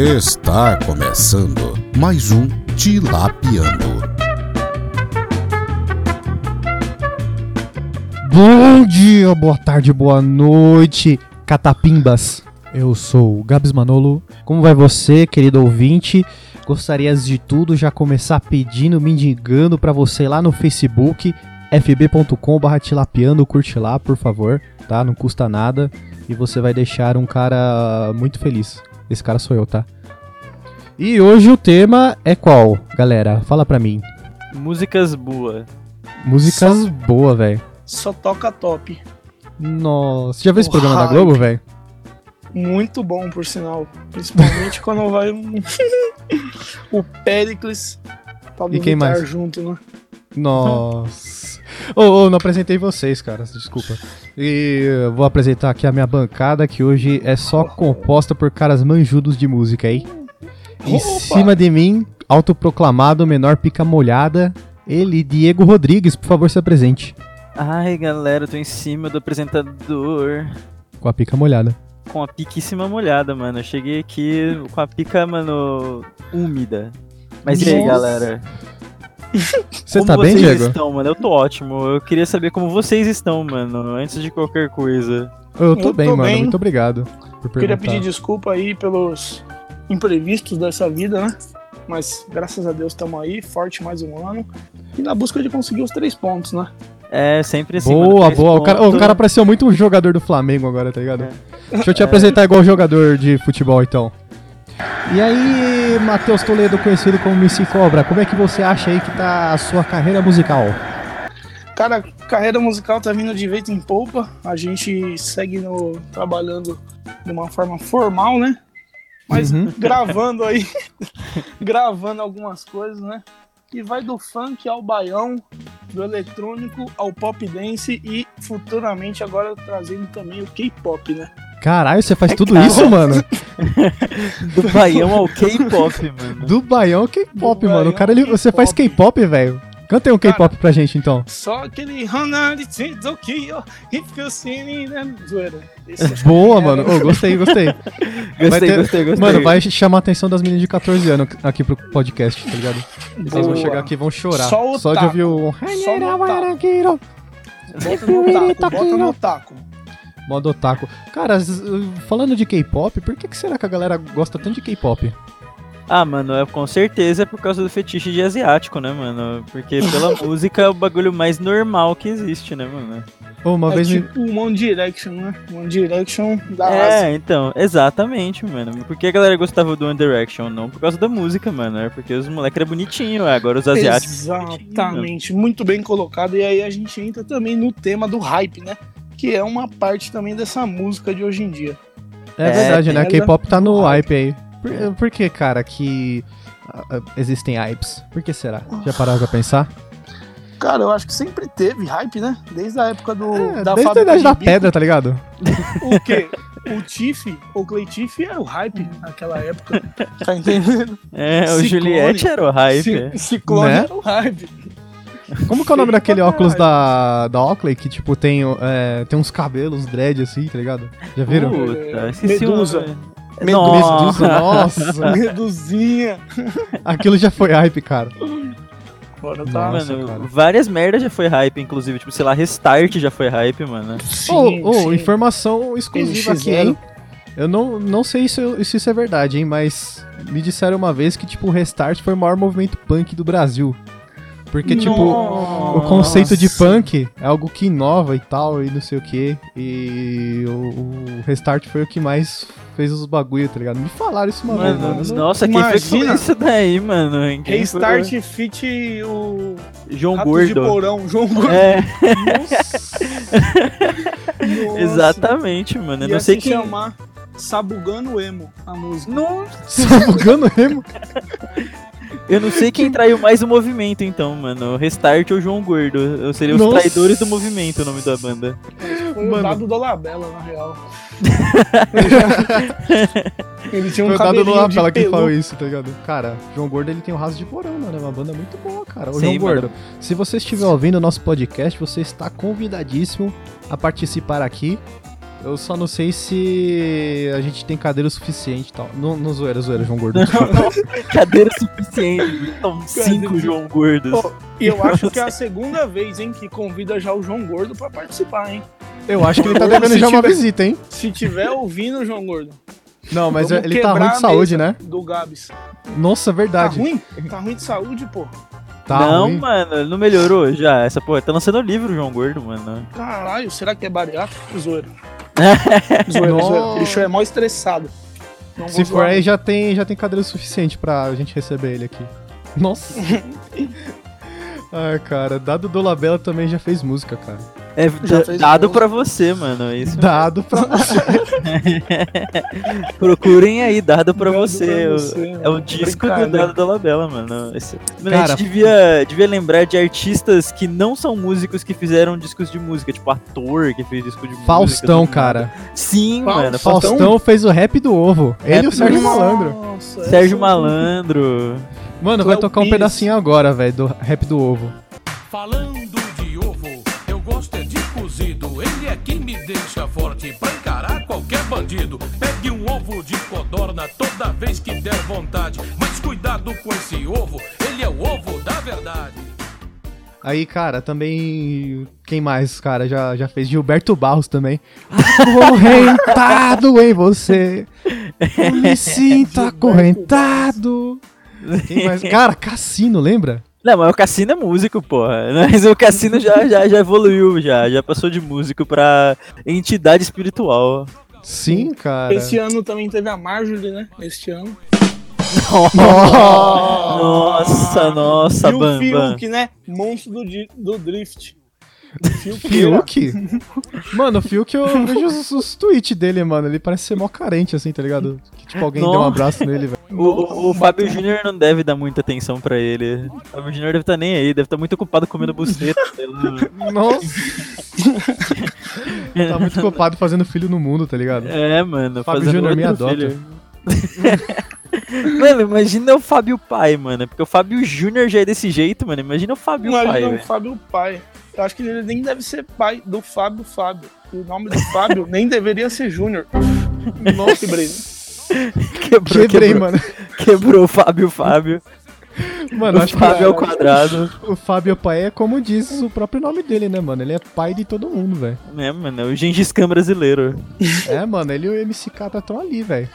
Está começando mais um Tilapiando. Bom dia, boa tarde, boa noite, catapimbas. Eu sou o Gabs Manolo. Como vai você, querido ouvinte? Gostaria antes de tudo já começar pedindo, me indicando para você lá no Facebook, fb.com.br tilapiando, curte lá, por favor, tá? Não custa nada e você vai deixar um cara muito feliz. Esse cara sou eu, tá? E hoje o tema é qual, galera? Fala pra mim. Músicas boas. Músicas boas, velho. Só toca top. Nossa, já viu esse programa da hype. Globo, velho? Muito bom, por sinal. Principalmente quando vai um... o Pericles pra E quem lutar mais? junto, né? Nossa. Ô, ô, não apresentei vocês, cara, desculpa. E eu vou apresentar aqui a minha bancada, que hoje é só composta por caras manjudos de música aí. Em Opa! cima de mim, autoproclamado menor pica molhada, ele, Diego Rodrigues, por favor, se apresente. Ai, galera, eu tô em cima do apresentador Com a pica molhada. com a piquíssima molhada, mano. Eu cheguei aqui com a pica, mano, úmida. Mas e aí, Nossa. galera? Você como tá bem, vocês Diego? estão, mano? Eu tô ótimo. Eu queria saber como vocês estão, mano, antes de qualquer coisa. Eu tô Eu bem, tô mano. bem. Muito obrigado por Queria pedir desculpa aí pelos imprevistos dessa vida, né? Mas graças a Deus estamos aí, forte mais um ano. E na busca de conseguir os três pontos, né? É, sempre assim. Boa, boa. O cara, o cara pareceu muito um jogador do Flamengo agora, tá ligado? É. Deixa eu te apresentar igual jogador de futebol, então. E aí, Matheus Toledo, conhecido como Missy Cobra, como é que você acha aí que tá a sua carreira musical? Cara, carreira musical tá vindo de vento em polpa. A gente segue no, trabalhando de uma forma formal, né? Mas Uhum. gravando aí, gravando algumas coisas, né? E vai do funk ao baião, do eletrônico ao pop dance e futuramente agora trazendo também o K-pop, né? Caralho, você faz tudo Cara. isso, mano? Do Baião ao K-pop, mano. Do Baião ao K-pop, mano. O cara, ele, você faz K-pop. Velho? Canta aí um K-pop pra gente, então. Só aquele Hanari Tsukiyo, if you see me, né? Zoeira. Esse Boa, é- mano. Ô, gostei, gostei. Gostei, ter- gostei, gostei. Mano, vai chamar a atenção das meninas de 14 anos aqui pro podcast, tá ligado? Eles vão Boa. chegar aqui e vão chorar. Só o Só de ouvir o... Só no taco, bota no taco. Modo otaku. Cara, falando de K-pop, por que, que será que a galera gosta tanto de K-pop? Ah, mano, é, com certeza é por causa do fetiche de asiático, né, mano? Porque pela música é o bagulho mais normal que existe, né, mano? Uma é vez me... tipo o One Direction, né? One Direction da Ásia. É, então, exatamente, mano. Por que a galera gostava do One Direction? Não por causa da música, mano. É porque os moleques eram bonitinhos, é, agora os asiáticos. Exatamente, muito bem colocado. E aí a gente entra também no tema do hype, né? Que é uma parte também dessa música de hoje em dia. É É, verdade, né? K-pop tá no no hype aí. Por, por que, cara, que ah, ah, existem hypes? Por que será? Já pararam pra pensar? Cara, eu acho que sempre teve hype, né? Desde a época do, É, da desde a idade de da bico. pedra, tá ligado? O quê? O Tiff, o Clay Tiff era o hype naquela época. Tá entendendo? É, o Ciclone. Juliette era o hype. Ci- Ciclone Né? era o hype. Como que é o nome daquele óculos da, da Oakley que, tipo, tem, é, tem uns cabelos dread assim, tá ligado? Já viram? Puta, o Medusa. nome. Medusa, Nossa. nossa. Medusinha. Aquilo já foi hype, cara. Agora tá. Nossa, mano, cara. várias merdas já foi hype, inclusive. Tipo, sei lá, Restart já foi hype, mano. Sim, Ô, ô, sim. informação exclusiva aqui, hein? Eu não, não sei se, se isso é verdade, hein? Mas me disseram uma vez que, tipo, o Restart foi o maior movimento punk do Brasil. Porque, tipo, o conceito de Nossa. punk é algo que inova e tal, e não sei o que. E o, o Restart foi o que mais fez os bagulho, tá ligado? Me falaram isso uma vez, Mano, mano. Eu não- nossa, quem foi que isso daí, mano? Quem Restart foi? fit o João Ratos de Gordo. Porão. João Gordo. É, Nossa. exatamente, mano. Eu Ia não sei se quem. chamar Sabugando Emo, a música. Nossa, Só bugando remo. eu não sei quem traiu mais o movimento, então, mano. Restart ou João Gordo. Eu seria os Nossa. traidores do movimento, o nome da banda. Foi Mano. o dado do Labela, na real. Ele tinha um Foi o dado de Lapela que falou isso, tá ligado? Cara, João Gordo ele tem o Raso de Porão, mano. É uma banda muito boa, cara. Ô, Sim, João mano. Gordo, se você estiver ouvindo o nosso podcast, você está convidadíssimo a participar aqui. Eu só não sei se a gente tem cadeira suficiente e tal. Não, não zoeira, zoeira, João Gordo. Cadeira suficiente. São cinco João Gordos. E eu acho que é a segunda vez, hein, que convida já o João Gordo pra participar, hein? Eu acho que ele tá devendo já uma tiver- visita, hein? Se tiver ouvindo, João Gordo. Não, mas ele tá ruim de saúde, né? Do Gabs. Nossa, Tá verdade. ruim? Tá ruim de saúde, pô. Tá não, ruim. mano, não melhorou já. Essa porra tá lançando livro, João Gordo, mano. Caralho, será que é bariátrico? Zoeira. Zoeira, zoeira. É mó estressado. Não Se for aí, já tem, já tem cadeira suficiente pra gente receber ele aqui. Nossa. Ai, cara, Dado Dolabella também já fez música, cara. É dado pra você, mano. Isso. Dado pra você. Procurem aí, dado pra Dado você. pra você, é o disco do. Dado da Labela, mano. Esse- Mano, a Cara- gente devia, devia lembrar de artistas que não são músicos que fizeram discos de música, tipo ator que fez disco de música. Faustão, cara. Sim, Faustão? mano. Faustão fez o rap do ovo. Ele e o Rap Sérgio do- Malandro. Nossa, Sérgio Malandro. Mano, vai Cléo tocar um pedacinho agora, velho, do rap do ovo. Falando me deixa forte pra encarar qualquer bandido. Pegue um ovo de codorna toda vez que der vontade. Mas cuidado com esse ovo, ele é o ovo da verdade. Aí, cara, também. Quem mais, cara? Já, já fez Gilberto Barros também. Acorrentado em você. Eu me sinto acorrentado. Quem mais? Cara, Cassino, lembra? Não, mas o Cassino é músico, porra. Mas o Cassino já, já, já evoluiu, já. Já passou de músico pra entidade espiritual. Sim, cara. Esse ano também teve a Marjorie, né? Este ano. Nossa, nossa, e o Bam. Fiuk, né? Monstro do, do Drift. Fiuk. Mano, o Fiuk eu vejo os, os tweets dele, mano. Ele parece ser mó carente, assim, tá ligado? Que, tipo, alguém deu um Nossa. abraço nele, velho. O, o, o Fábio Júnior não deve dar muita atenção pra ele. O Fábio Júnior deve estar nem aí, deve estar muito ocupado comendo buceta. Nossa. tá muito ocupado fazendo filho no mundo, tá ligado? É, mano. Fábio fazendo Júnior me adota. filho. mano, imagina o Fábio Pai, mano. Porque o Fábio Júnior já é desse jeito, mano. Imagina o Fábio Pai, Imagina o. Fábio Pai. Eu acho que ele nem deve ser pai do Fábio Fábio. O nome do Fábio nem deveria ser Júnior. Nossa, que brisa. Quebrou, Quebrei, quebrou, mano. Quebrou o Fábio Fábio. Mano, o acho que Fábio ao quadrado. o Fábio Pai é como diz o próprio nome dele, né, mano? Ele é pai de todo mundo, velho. É, mano, é o Gengis Khan brasileiro. É, mano, ele e o MC Catra estão ali, velho.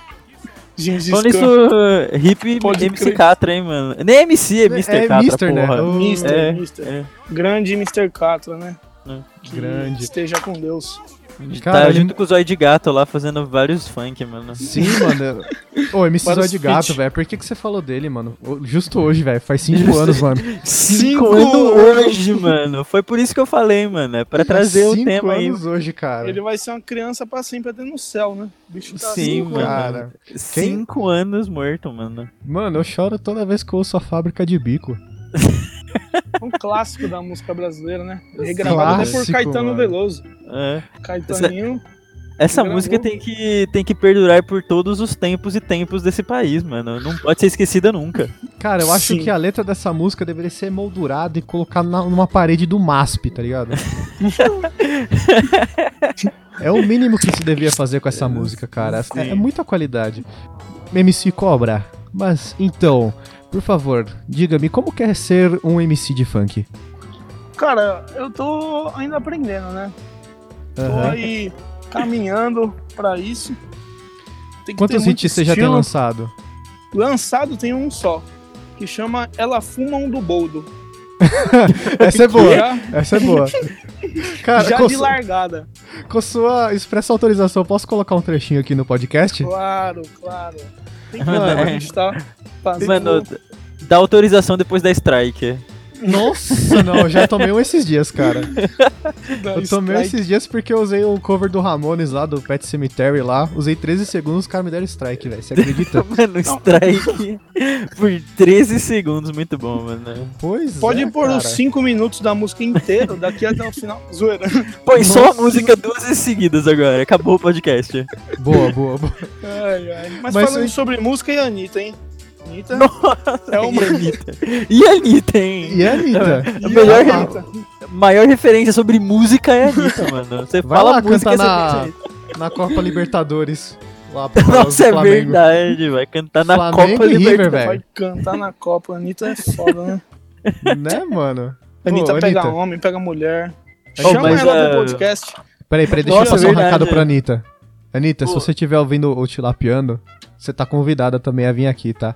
Gengis Falando isso, Khan. hip Pode MC crer. Catra, hein, mano. Nem MC, é Mr. É Catra, Mister, né? porra. O- Mister, É, Mister. é. Grande Mr. Catra, né? Que Grande. Esteja com Deus. Cara, tá ele- junto com o Zóio de Gato lá, fazendo vários funk, mano. Sim, mano. Ô, MC Zóio de Gato, velho. Por que, que você falou dele, mano? Justo hoje, velho. Faz cinco anos, mano. Cinco Cinco anos hoje, mano. Foi por isso que eu falei, mano. É pra trazer o cinco tema aí. anos hoje, cara. Ele vai ser uma criança pra sempre até no céu, né? O bicho tá Sim, cinco mano. Cara, Cinco anos morto, mano. mano, eu choro toda vez que eu ouço a fábrica de bico. Um clássico da música brasileira, né? Regravado até por Caetano mano. Veloso. É. Caetaninho. Essa música tem que, tem que perdurar por todos os tempos e tempos desse país, mano. Não pode ser esquecida nunca. Cara, eu acho Sim. que a letra dessa música deveria ser moldurada e colocada na- numa parede do MASP, tá ligado? é o mínimo que se devia fazer com essa música, cara. É, é muita qualidade. MC Cobra, mas então, por favor, diga-me como quer ser um MC de funk? Cara, eu tô ainda aprendendo, né? Tô Aham. aí caminhando pra isso. Quantos hits você já tem lançado? Lançado tem um só, que chama Ela Fuma um do Boldo. Essa é boa, Já, essa é boa. Cara, já de largada. com sua expressa autorização, posso colocar um trechinho aqui no podcast? Claro, claro. Tem que Mano, a é. gente tá fazendo... Mano, dá autorização depois da strike. Nossa, não, eu já tomei um esses dias, cara. Eu tomei um esses dias porque eu usei o cover do Ramones lá, do Pet Cemetery lá. Usei 13 segundos, os caras me deram strike, velho. Você acredita? Mano, strike por 13 segundos, muito bom, mano. pois Pode é, pôr cara. os 5 minutos da música inteiro, daqui até o final. Zoeira. Põe só a música duas vezes seguidas agora, acabou o podcast. Boa, boa, boa. Ai, ai. Mas, Mas falando eu- sobre música e Anitta, hein? Anitta Nossa, é uma... e a Anitta? E a Anitta, hein? E a Anitta? A melhor, Anitta. maior referência sobre música é a Anitta, mano. Você Vai fala lá música cantar essa na- na Copa Libertadores. Lá Nossa, é Flamengo. verdade, vai cantar na Flamengo Copa River, Libertadores. velho. Vai cantar na Copa. A Anitta é foda, né? Né, mano? Anitta Ô, pega Anitta. homem, pega mulher. Ô, Chama mas, ela pro podcast. Peraí, peraí, deixa Nossa, eu passar um recado é. pra Anitta. Anitta, se Pô. você estiver ouvindo o Tilapiando, você tá convidada também a vir aqui, tá?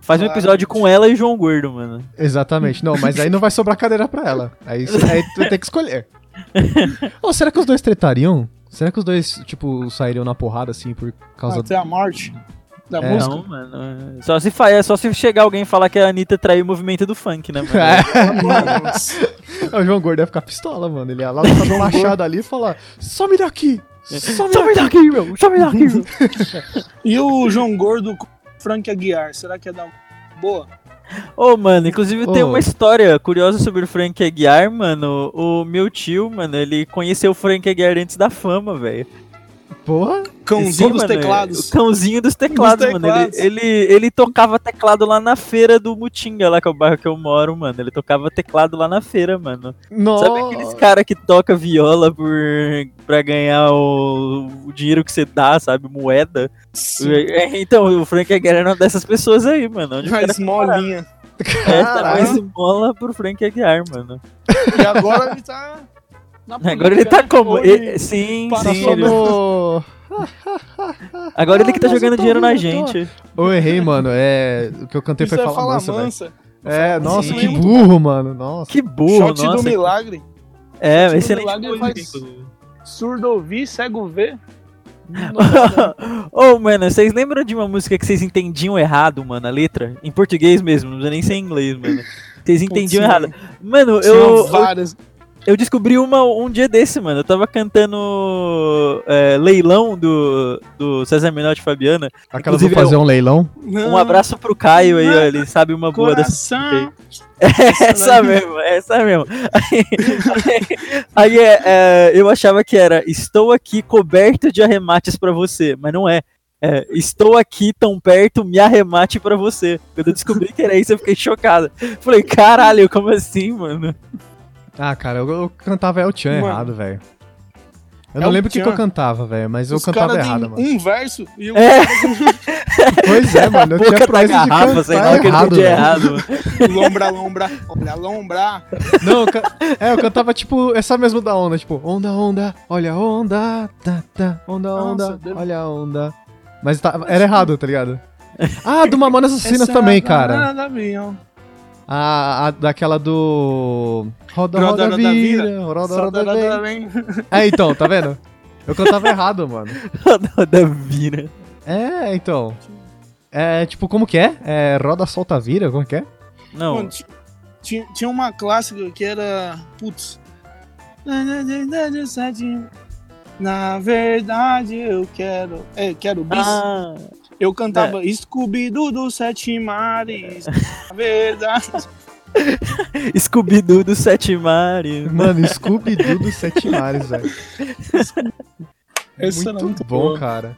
Faz um episódio com ela e João Gordo, mano. Exatamente. Não, mas aí não vai sobrar cadeira pra ela. Aí, aí tu vai ter que escolher. Ô, será que os dois tretariam? Será que os dois, tipo, sairiam na porrada, assim, por causa Até a morte da É, música. Não, mano. Só se, fa... é só se chegar alguém e falar que a Anitta traiu o movimento do funk, né, mano? Nossa. O João Gordo ia ficar pistola, mano. Ele ia lá com o machado ali e falar: some daqui! Some Só me daqui! dá aqui, meu! Só me dá aqui, meu! E o João Gordo Frank Aguiar, será que é da boa? Ô, mano, inclusive tem Ô. uma história curiosa sobre o Frank Aguiar, mano. O meu tio, mano, ele conheceu o Frank Aguiar antes da fama, velho. Porra! Cãozinho Sim, dos mano, teclados. O cãozinho dos teclados, Dos mano. teclados. Ele, ele, ele tocava teclado lá na feira do Mutinga, lá que é o bairro que eu moro, mano. Ele tocava teclado lá na feira, mano. Nossa! Sabe aqueles cara que toca viola por pra ganhar o, o dinheiro que você dá, sabe? Moeda. É, Então, o Frank Aguiar era uma dessas pessoas aí, mano. Onde o A cara esmolinha. essa Caralho. mais esmola pro Frank Aguiar, mano. E agora ele tá. Na Agora ele política, tá né? como? Ele- sim, sim. no... Agora ele que tá Ah, jogando tô dinheiro na tô- gente. Eu errei, mano. É. O que eu cantei Isso foi é falar falar mansa, mansa. É, nossa, Sim. que burro, mano. Nossa. Que burro, Shot nossa. do milagre. É, Shot do excelente milagre música, faz-. Surdo ouvir, cego ver. Ô, mano, vocês lembram de uma música que vocês entendiam errado, mano, a letra? Em português mesmo, não precisa nem ser em inglês, mano. Vocês entendiam Putz, errado. Mano, eu, eu, várias. Eu descobri uma um dia desse, mano. Eu tava cantando é, Leilão do, do César Menotti e Fabiana. Aquela Inclusive, vou fazer um leilão. Um abraço pro Caio aí, ó, ele sabe uma boa dessa. Coração. Essa mesmo, essa mesmo. Aí, aí, é, é, eu achava que era Estou aqui coberto de arremates pra você, mas não é. É, estou aqui tão perto, me arremate pra você. Quando eu descobri que era isso, eu fiquei chocado. Falei, caralho, como assim, mano? Ah, cara, eu, eu cantava El Chan Mano. errado, velho. Eu El não lembro o que, que eu cantava, velho, mas eu Os cantava caras errado, mano. um verso e o É. Pois é, mano, eu tinha pressa de garrafa, sei lá, cantar que eu errado, velho. errado. lombra, lombra, olha, lombra. Não, eu ca- é, eu cantava tipo essa mesmo da onda, tipo, onda, onda, olha a onda, tá, tá, onda, Nossa, onda, deve- olha a onda. Mas tá- era errado, tá ligado? Ah, do Mamonas Assassinas também, cara. danada, avião. A, a daquela do. Roda, Roda, roda, roda, vira, vira. roda, Só roda, danada, vem. É, então, tá vendo? Eu cantava errado, mano. da vira. É, então. É, tipo, como que é? É roda, solta, vira, como que é? Não, ti- tinha, tinha uma clássica que era. Putz. Na verdade eu quero. É, quero bis. ah, eu cantava Scooby-Doo dos Sete Mares. Na verdade. Scooby-Doo do Sete Mares. Mano, Scooby-Doo dos Sete Mares, velho. Muito, muito bom, boa. cara.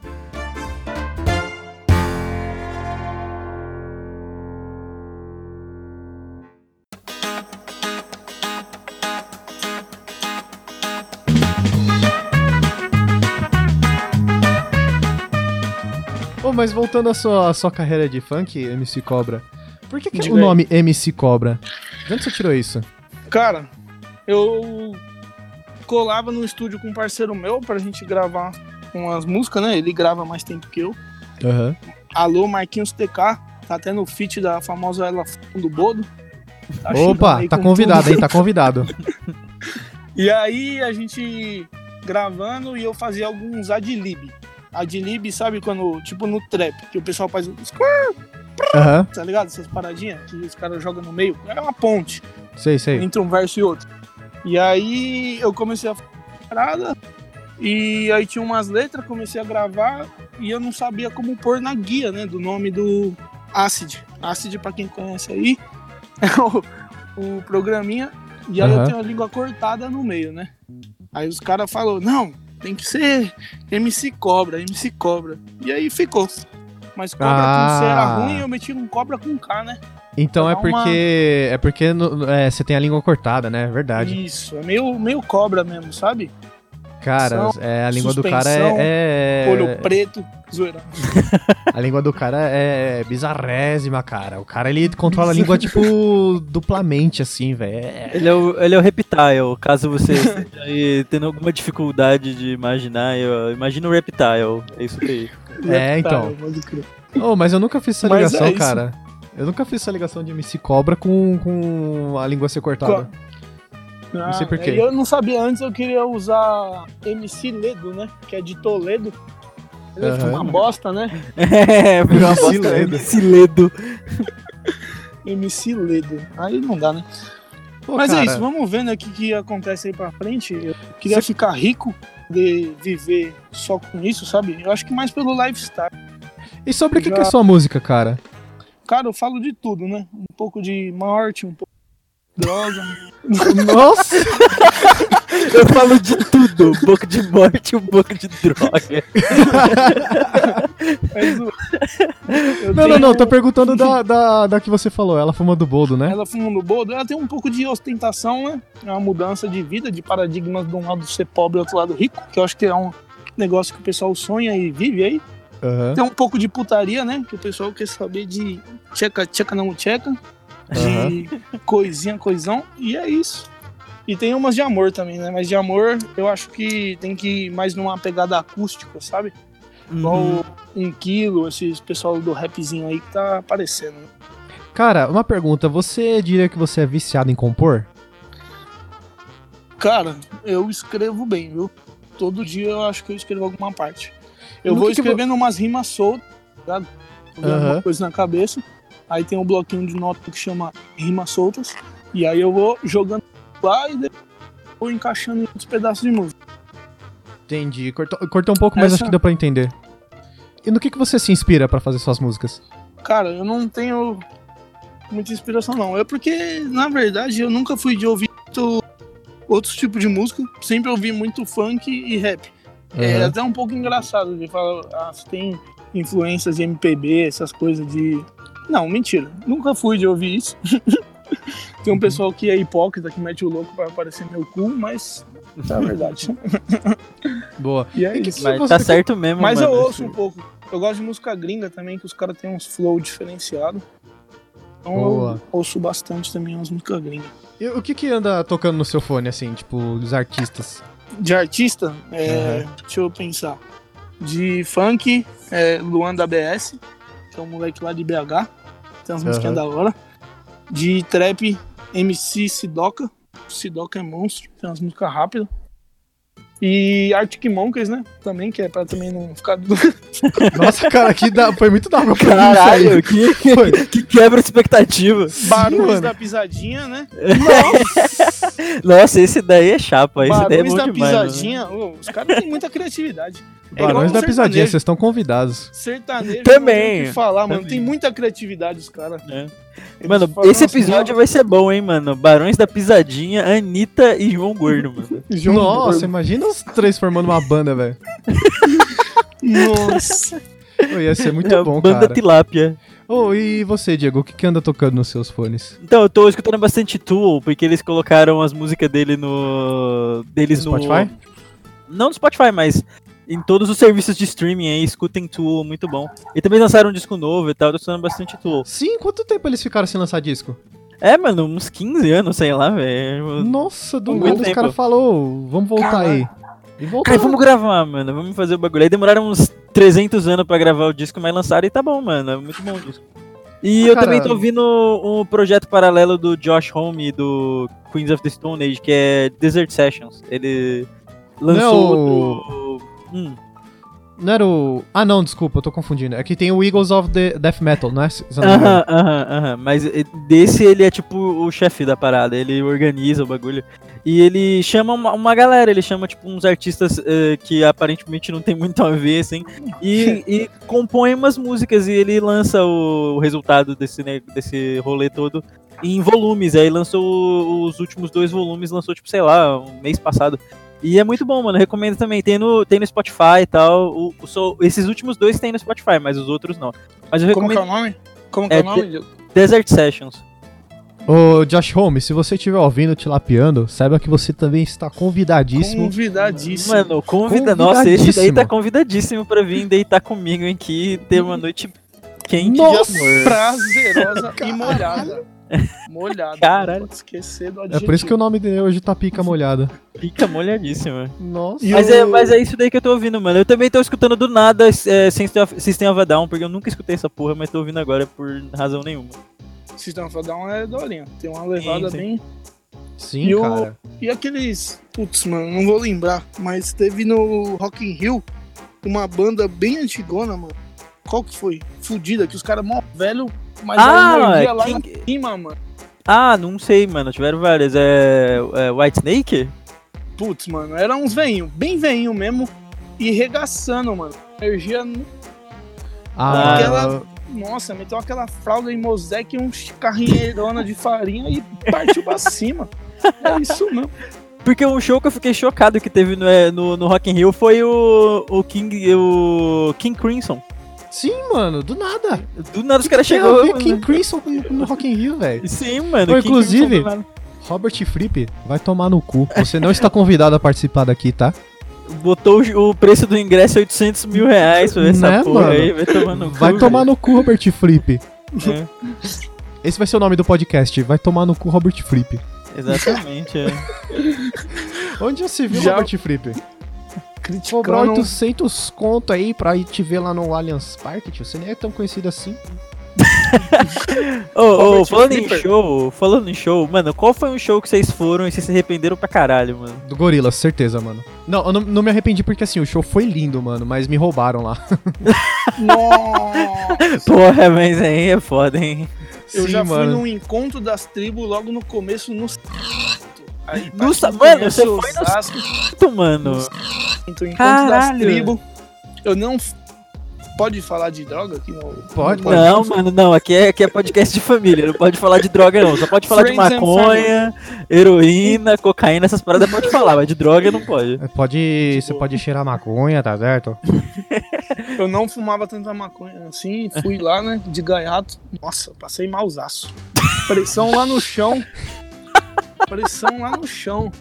Ô, mas voltando à sua, à sua carreira de funk, MC Cobra, por que, que o nome MC Cobra? De onde você tirou isso? Cara, eu colava no estúdio com um parceiro meu pra gente gravar umas músicas, né? Ele grava mais tempo que eu. Aham. Alô, Marquinhos TK. Tá até no feat da famosa Ela do Bodo. Tá Opa, tá com convidado, tudo. hein? Tá convidado. E aí a gente gravando e eu fazia alguns adlib. Adlib, sabe quando, tipo no trap, que o pessoal faz, squir, Aham, tá ligado? Essas paradinhas que os caras jogam no meio. É uma ponte sei, sei. entre um verso e outro. E aí eu comecei a parada e aí tinha umas letras, comecei a gravar e eu não sabia como pôr na guia, né, do nome do Acid. Acid, pra quem conhece aí, é o, o programinha. E aí Aham. eu tenho a língua cortada no meio, né? Aí os caras falaram, não, tem que ser MC Cobra, MC Cobra. E aí ficou. Mas cobra com C era Ah. ruim, eu meti um cobra com K, né? Então é dar uma- porque. É porque é, você tem a língua cortada, né? É verdade. Isso, é meio, meio cobra mesmo, sabe? Cara, é, a língua do cara é. é- Olho preto, zoeira. A língua do cara é bizarrésima, cara. O cara ele controla a língua, tipo, duplamente, assim, velho. É- Ele é o, ele é o Reptile, caso você esteja aí tendo alguma dificuldade de imaginar, eu, imagina o Reptile, é isso aí. É, então. Oh, mas eu nunca fiz essa Mas ligação, é cara. Eu nunca fiz essa ligação de MC Cobra com, com a língua ser cortada. Ah, sei por quê. Eu não sabia antes, eu queria usar MC Ledo, né? Que é de Toledo. Ele fica uma bosta, né? É, virou uma bosta, Siledo. Siledo. MC Ledo. Aí não dá, né? Pô, Mas é cara, isso, vamos vendo aqui o que acontece aí pra frente. Eu queria ficar rico de viver só com isso, sabe? Eu acho que mais pelo lifestyle. E sobre o que, Já- que é sua música, cara? Cara, eu falo de tudo, né? Um pouco de morte, um pouco de droga. Nossa! Eu falo de tudo, um pouco de morte um pouco de droga. Não, não, tenho- não, tô perguntando da, da, da que você falou. Ela fuma do boldo, né? Ela fumando no boldo, ela tem um pouco de ostentação, né? É uma mudança de vida, de paradigmas de um lado ser pobre e do outro lado rico, que eu acho que é um negócio que o pessoal sonha e vive aí. Aham. Tem um pouco de putaria, né? Que o pessoal quer saber de tcheca, tcheca não tcheca, de coisinha, coisão, e é isso. E tem umas de amor também, né? Mas de amor eu acho que tem que ir mais numa pegada acústica, sabe? Igual Uhum. um quilo, esses pessoal do rapzinho aí que tá aparecendo. né? Cara, uma pergunta. Você diria que você é viciado em compor? Cara, eu escrevo bem, viu? Todo dia eu acho que eu escrevo alguma parte. Eu No vou que que escrevendo umas rimas soltas, tá ligado? Tô vendo Aham. uma coisa na cabeça. Aí tem um bloquinho de nota que chama rimas soltas. E aí eu vou jogando lá e depois vou encaixando em outros pedaços de música. Entendi. Cortou, cortou um pouco, mas Essa- acho que deu pra entender. E no que, que você se inspira pra fazer suas músicas? Cara, eu não tenho muita inspiração, não. É porque, na verdade, eu nunca fui de ouvir muito outros tipos de música. Sempre ouvi muito funk e rap. É Aham. até um pouco engraçado de falar, ah, tem influências de MPB, essas coisas de. Não, mentira. Nunca fui de ouvir isso. tem um pessoal que é hipócrita, que mete o louco pra parecer meu cu, mas é a verdade. Boa. E é E que- isso. Mas tá certo mesmo, Mas eu mano. ouço um pouco. Eu gosto de música gringa também, que os caras têm uns flow diferenciado. Então Boa. eu ouço bastante também as músicas gringas. E o que que anda tocando no seu fone, assim, tipo, os artistas? De artista, é, deixa eu pensar. De funk, é Luan da BS, que é um moleque lá de BH. Tem umas musiquinhas da hora. De trap, MC Sidoca. Sidoca é monstro, tem umas músicas rápidas. E Arctic Monkeys, né? Também, que é pra também não ficar. Nossa, cara, que da... foi muito da pra Caralho, isso aí. que, Foi. que quebra a expectativa. Mano. da Pisadinha, né? Nossa, esse daí é chapa, esse daí é bom da demais. Pisadinha. ô, os caras têm muita criatividade. É Barões da Pisadinha, vocês estão convidados. Sertanejo. Também, Não tem o que falar, mano. também. Tem muita criatividade os caras. É. Mano, esse umas episódio vai ser bom, hein, mano. Barões da Pisadinha, Anitta e João Gordo, mano. João Nossa, Gordo. imagina os três formando uma banda, velho. Nossa. Ia ser muito É bom, Banda cara. Tilápia. Ô, e você, Diego, o que, que anda tocando nos seus fones? Então, eu tô escutando bastante Tool, porque eles colocaram as músicas dele no. deles No no. Spotify? Não no Spotify, mas em todos os serviços de streaming aí, escutem Tool, muito bom. E também lançaram um disco novo e tal, eu tô escutando bastante Tool. Sim, quanto tempo eles ficaram sem lançar disco? É, mano, uns 15 anos, sei lá, velho. Nossa, do Muito nada os caras falaram, vamos voltar Caralho. aí. E voltaram. Cara, vamos gravar, mano. Vamos fazer o bagulho. Aí demoraram uns 300 anos pra gravar o disco, mas lançaram e tá bom, mano. É muito bom o disco. E Ah, eu cara- também tô ouvindo um projeto paralelo do Josh Homme e do Queens of the Stone Age, que é Desert Sessions. Ele lançou Não, outro... Hum, Não era o... Ah, não, desculpa, eu tô confundindo. É que tem o Eagles of the Death Metal, é? Engano. Aham, aham, aham. Mas desse ele é tipo o chefe da parada, ele organiza o bagulho. E ele chama uma, uma galera, ele chama tipo uns artistas eh, que aparentemente não tem muito a ver, assim, e, e compõe umas músicas e ele lança o, o resultado desse, né, desse rolê todo em volumes. Aí lançou os últimos dois volumes, lançou tipo, sei lá, um mês passado. E é muito bom, mano. Recomendo também. Tem no, tem no Spotify e tal. O, o- só- esses últimos dois tem no Spotify, mas os outros não. Mas eu Como que é recomendo o nome? Como que é, É, o nome? Desert Sessions. Ô, Josh Holmes, se você estiver ouvindo Tilapiando, saiba que você também está convidadíssimo. Convidadíssimo. Mano, convida. Nossa, esse daí tá convidadíssimo pra vir deitar comigo aqui e ter uma noite quente Nossa! de amor. prazerosa e molhada. Molhada. Caralho. Não pode esquecer do É adjetivo. por isso que o nome dele hoje tá pica molhada. Fica molhadíssima. Nossa. Mas o- é, mas é isso daí que eu tô ouvindo, mano. Eu também tô escutando do nada é, System of- System of a Down, porque eu nunca escutei essa porra, mas tô ouvindo agora por razão nenhuma. System of a Down é dorinha. Tem uma levada sim. bem. Sim, E o- cara. E aqueles. Putz, mano, não vou lembrar. Mas teve no Rock in Rio uma banda bem antigona, mano. Qual que foi? Fudida, que os caras mó velho, mas Ah, a energia lá King- em cima, mano. Ah, não sei, mano. Tiveram várias. É, é White Snake? Putz, mano, era uns veinho, bem veinho mesmo. E regaçando, mano. Energia. Ah, aquela- Nossa, meteu aquela fralda em Mosaic e um carrinheirona de farinha e partiu pra cima. É isso mesmo. Porque um show que eu fiquei chocado que teve no, é, no, no Rock in Rio foi o, o King o King Crimson. Sim, mano, do nada. Do nada os caras chegou. ver mano. King Crimson no Rock in Rio, velho. Sim, mano. Pô, inclusive-. Robert Fripp, vai tomar no cu. Você não está convidado a participar daqui, tá? botou o, preço do ingresso a 800 mil reais pra ver essa Né, porra mano? aí. Vai tomar no cu. Vai tomar no cu, Robert Fripp. É, Esse vai ser o nome do podcast. Vai tomar no cu, Robert Fripp. exatamente. é. Onde já se viu, Já- Robert Fripp? Cobrar Criticando. 800 conto aí pra ir te ver lá no Allianz Parque, tio. Você nem é tão conhecido assim. Ô, ô, Robert falando em show, falando em show, mano, qual foi um show que vocês foram e vocês se arrependeram pra caralho, mano? Do Gorillaz, certeza, mano. Não, eu não, não me arrependi porque assim, o show foi lindo, mano, mas me roubaram lá. Nossa. Porra, mas aí é foda, hein? Eu Sim, já fui mano. num encontro das tribos logo no começo no Aí, No mano, conhece você foi no mano. no encontro das Caralho. tribos. Eu não. Pode falar de droga aqui no. Pode, pode. Não, mano, não. Aqui é, aqui é podcast de família. Não pode falar de droga, não. Só pode falar de Friends and maconha, heroína, cocaína, essas paradas pode falar, mas de droga não pode. É, Pode, você pode cheirar maconha, tá certo? Eu não fumava tanta maconha assim, fui lá, né, de gaiato. Nossa, passei mausaço. Pressão lá no chão. Pressão lá no chão.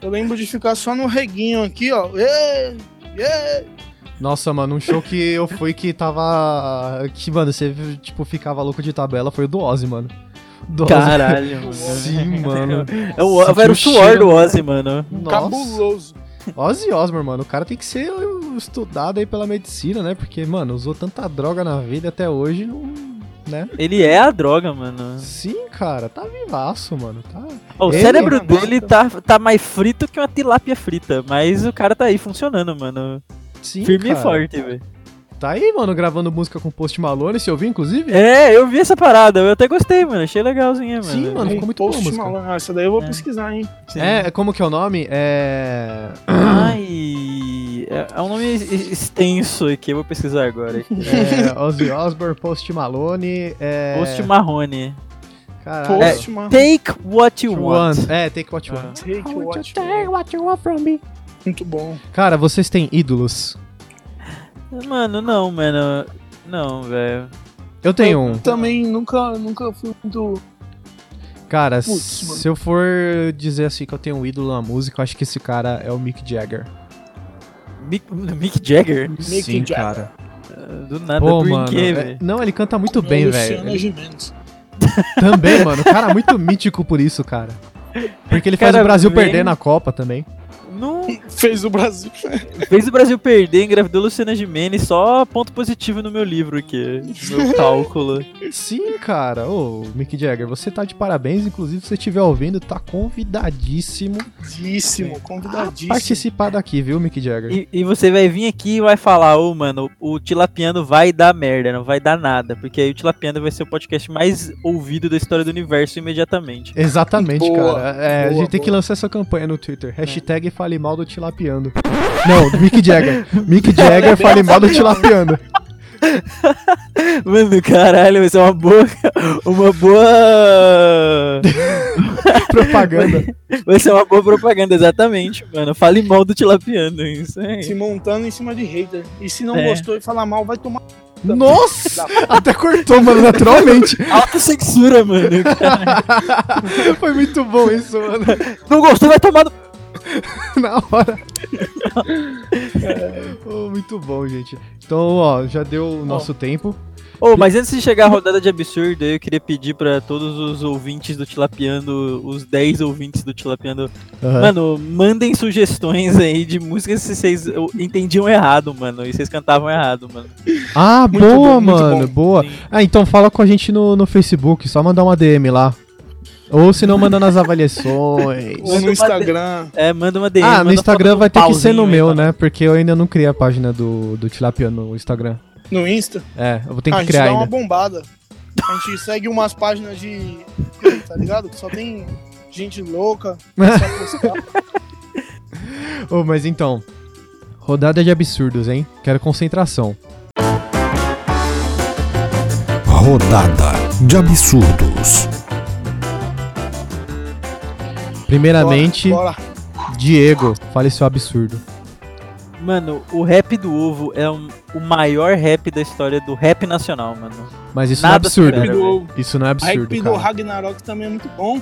Eu lembro de ficar só no reguinho aqui, ó. Ê, ê. Nossa, mano, um show que eu fui que tava. Que, mano, você, tipo, ficava louco de tabela foi o do Ozzy, mano. Do Ozzy. Caralho, mano. Sim, mano. É o, era o suor do Ozzy, mano. Nossa. Cabuloso. Ozzy Osbourne, mano. O cara tem que ser estudado aí pela medicina, né? Porque, mano, usou tanta droga na vida e até hoje não. Né? Ele é a droga, mano. Sim, cara, tá vivaço, mano. Tá... O Ele- cérebro dele tá, tá mais frito que uma tilápia frita, mas o cara tá aí funcionando, mano. Sim, Firme cara. e forte, velho. Tá aí, mano, gravando música com Post Malone. Você ouviu, inclusive? É, eu vi essa parada, eu até gostei, mano. Achei legalzinha, mano. Sim, mano. ficou muito boa Post música. Malone. Ah, essa daí eu vou É. pesquisar, hein? Sim. É, como que é o nome? É. Ai. É, é um nome ex- extenso aqui, eu vou pesquisar agora. aqui. é Ozzy Osbourne, Post Malone. É... Post Marrone. Caralho. Post Malone. Take what you want. One. É, Take What You Ah. Want. Take what Take what you want from me. Muito bom. Cara, vocês têm ídolos? Mano, não, mano. Não, velho. Eu tenho um. Também nunca, nunca fui muito. Cara, se eu for dizer assim que eu tenho um ídolo na música, eu acho que esse cara é o Mick Jagger. Mick, Mick Jagger? Mick Sim, Jagger. cara. Do nada, Pô, por mano. quê, é- velho? Não, ele canta muito bem, velho. Também, mano. Cara, muito mítico por isso, cara. Porque ele faz Cara, o Brasil vem- perder na Copa também. Não Fez o Brasil. fez o Brasil perder, engravidou Luciana Gimenez, só ponto positivo no meu livro aqui, no meu cálculo. Sim, cara. Ô, Mick Jagger, você tá de parabéns. Inclusive, se você estiver ouvindo, tá convidadíssimo Convidadíssimo, a convidadíssimo. participar daqui, viu, Mick Jagger? E, e você vai vir aqui e vai falar, ô mano, o Tilapiano vai dar merda, não vai dar nada, porque aí o Tilapiano vai ser o podcast mais ouvido da história do universo imediatamente. Exatamente, Boa, cara. É, a boa, gente tem que boa. lançar essa campanha no Twitter. Hashtag fale mal do Tilapiando. Não, do Mick Jagger. Mick Jagger fale mal do Tilapiando. Mano, caralho, vai ser uma boa. Uma boa. Propaganda. Vai ser uma boa propaganda, exatamente, mano. Fale mal do Tilapiano, isso aí. Se montando em cima de hater. E se não É. gostou e falar mal, vai tomar. Nossa! Até cortou, mano, naturalmente. Autocensura, mano. Foi muito bom isso, mano. Não gostou, vai tomar no... Na hora. Oh, muito bom, gente. Então, ó, já deu o nosso tempo. Ô, mas antes de chegar a rodada de absurdo, eu queria pedir pra todos os ouvintes do Tilapiando, os 10 ouvintes do Tilapiando, Aham. mano, mandem sugestões aí de músicas se vocês entendiam errado, mano, e vocês cantavam errado, mano. Ah, Muito boa, bom, mano, boa. Sim. Ah, então fala com a gente no, no Facebook, só mandar uma DM lá. Ou se não, manda nas avaliações. Ou no Instagram. É, manda uma DM. Ah, no Instagram vai ter que ser no meu, mano. né? Porque eu ainda não criei a página do, do Tilapia no Instagram. No Insta. É, eu vou ter Ah, a que gente criar dá uma ainda. bombada. A gente segue umas páginas de. Tá ligado? Que só tem gente louca. Ô, mas então, rodada de absurdos, hein? Quero concentração. Rodada de absurdos. Primeiramente, Bora, bora. Diego, fale seu absurdo. Mano, o rap do ovo é um- o maior rap da história do rap nacional, mano. Mas isso não é Nada absurdo. supera, do. Isso não é absurdo, Rap do cara. Ragnarok também é muito bom.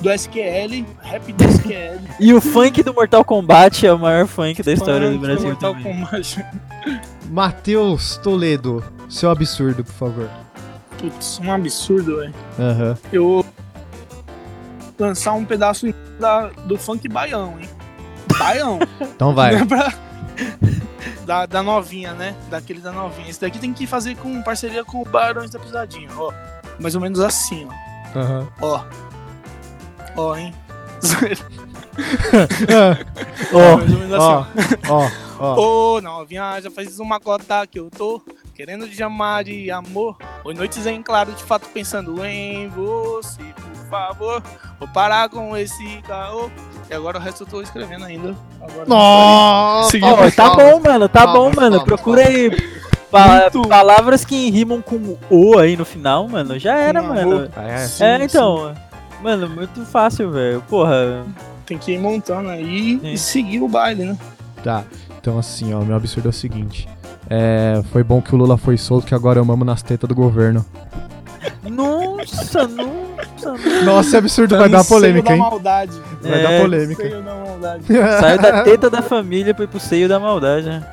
Do SQL, rap do SQL. E o funk do Mortal Kombat é o maior funk da história do Brasil Mortal também. Kombat. Matheus Toledo, seu absurdo, por favor. Putz, um absurdo, velho. Aham. Eu lançar um pedaço da, do funk baião, hein? Baião. Então vai. É da, da novinha, né? Daquele da novinha. Esse daqui tem que fazer com parceria com o Barões da Pisadinha, ó. Mais ou menos assim, ó. Aham. Ó. Ó, hein? Ó, ou menos ó, assim, ó, ó. ó. Ô, novinha, já faz uma cota que eu tô querendo te chamar de amor. Oi, noites em claro, de fato pensando em você, favor. Vou parar com esse caô. E agora o resto eu tô escrevendo ainda. Agora Nossa! Seguiu, Ó, tá bom, mano, tá Palmas, bom, mano. palmas, Procura aí pa- Muito. palavras que rimam com o aí no final, mano. Já era, mano. Ah, é? Sim, É, então. Mano, muito fácil, velho. Porra. Tem que ir montando aí Sim. e seguir o baile, né? Tá. Então, assim, ó, meu absurdo é o seguinte. É, foi bom que o Lula foi solto, que agora eu mamo nas tetas do governo. Nossa, nossa. Mano. Nossa, esse absurdo vai no dar seio polêmica, da hein? maldade. Vai É, dar polêmica. Seio da maldade. Saiu da teta da família pra ir pro seio da maldade, né?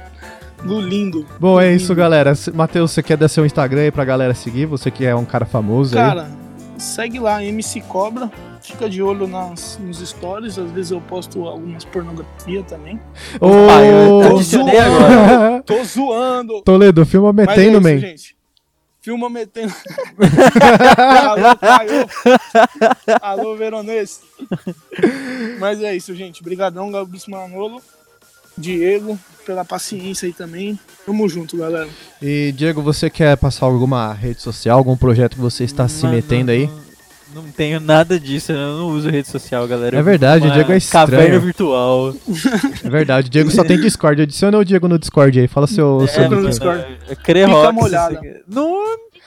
Do lindo. Bom, é isso, galera. Se- Matheus, você quer dar seu Instagram aí pra galera seguir? Você que é um cara famoso aí. Cara, segue lá, MC Cobra. Fica de olho nas, nos stories. Às vezes eu posto algumas pornografia também. Ô, Pai, eu Tô adicionei zoando. agora. Tô zoando. Toledo, filma Mas metendo, é man. isso, gente. Filma metendo. Alô, Caio. Alô, Veronês. Mas é isso, gente. Obrigadão, Gabis Manolo. Diego, pela paciência aí também. Tamo junto, galera. E, Diego, você quer passar alguma rede social, algum projeto que você está se metendo aí? Não, tenho nada disso, eu não uso rede social, galera. É verdade, o Diego é estranho. Caverna virtual. É verdade, o Diego só tem Discord. Adiciona o Diego no Discord aí, fala seu, seu É, no nick aí. Discord. É Crerox. Você- Não.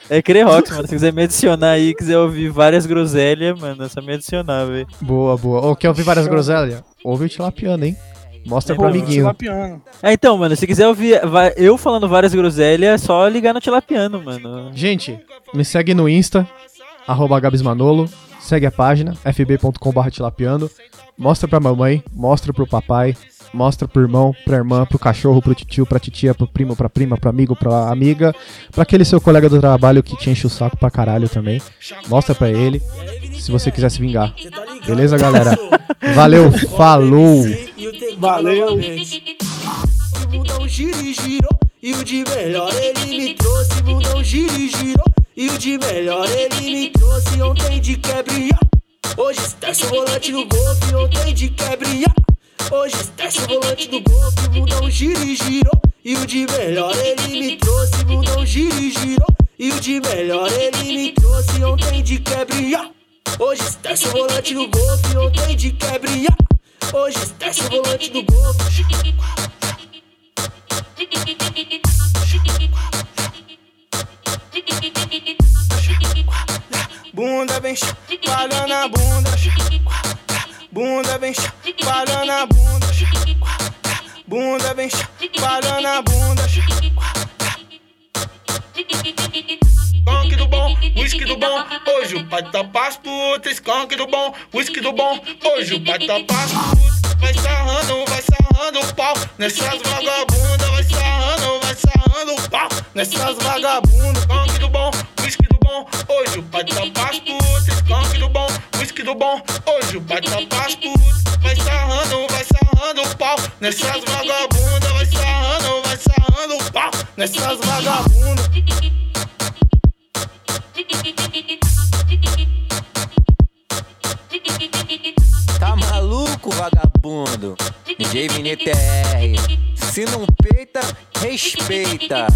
É Crerox, mano. Se quiser me adicionar aí, quiser ouvir várias groselhas, mano, é só me adicionar, velho. Boa, boa. Ô, quer ouvir várias Show. groselhas? Ouve o Tilapiano, hein? Mostra pro Pô, amiguinho. Tilapiano. É, então, mano, se quiser ouvir eu falando várias groselhas, é só ligar no Tilapiano, mano. Gente, me segue no Insta, arroba Gabsmanolo. Segue a página, fb.com.br tilapiano. Mostra pra mamãe, mostra pro papai, mostra pro irmão, pra irmã, pro cachorro, pro tio, pra titia, pro primo, pra prima, pro amigo, pra amiga, pra aquele seu colega do trabalho que te enche o saco pra caralho também. Mostra pra ele, se você quiser se vingar. Beleza, galera? Valeu, falou! Valeu. Girou E o de melhor ele me trouxe girou E o de melhor ele me trouxe Ontem de quebrinha Hoje esquece o volante no golfe Ontem de quebrinha Hoje esquece o volante do golfe Mundão gira e girou. E o de melhor ele me trouxe Mundão gira e girou. E o de melhor ele me trouxe Ontem de quebrinha Hoje esquece o volante no golfe Ontem de quebrinha Hoje esquece o volante do golfe Bunda vem chacoalhando a bunda. Bunda vem chacoalhando a bunda. Bunda vem chacoalhando a bunda. Skunk do bom, whisky do bom. Hoje o pai tá paz puta. Skunk do bom, whisky do bom. Hoje o pai tá paz puta. Vai sarrando, vai sarrando o pau. Nessas vagabundas, vai sarrando, vai sarrando o pau. Nessas vagabundas, skunk do bom, whisky bom. Hoje o pai tá puta. Skunk do bom, whisky do bom. Hoje o pai tá puta. Vai sarrando, vai sarrando o pau. Nessas vagabundas, vai sarrando, vai sarrando o pau. Nessas vagabundas. Tá maluco, vagabundo? DJ Vinete. Se não peita, respeita.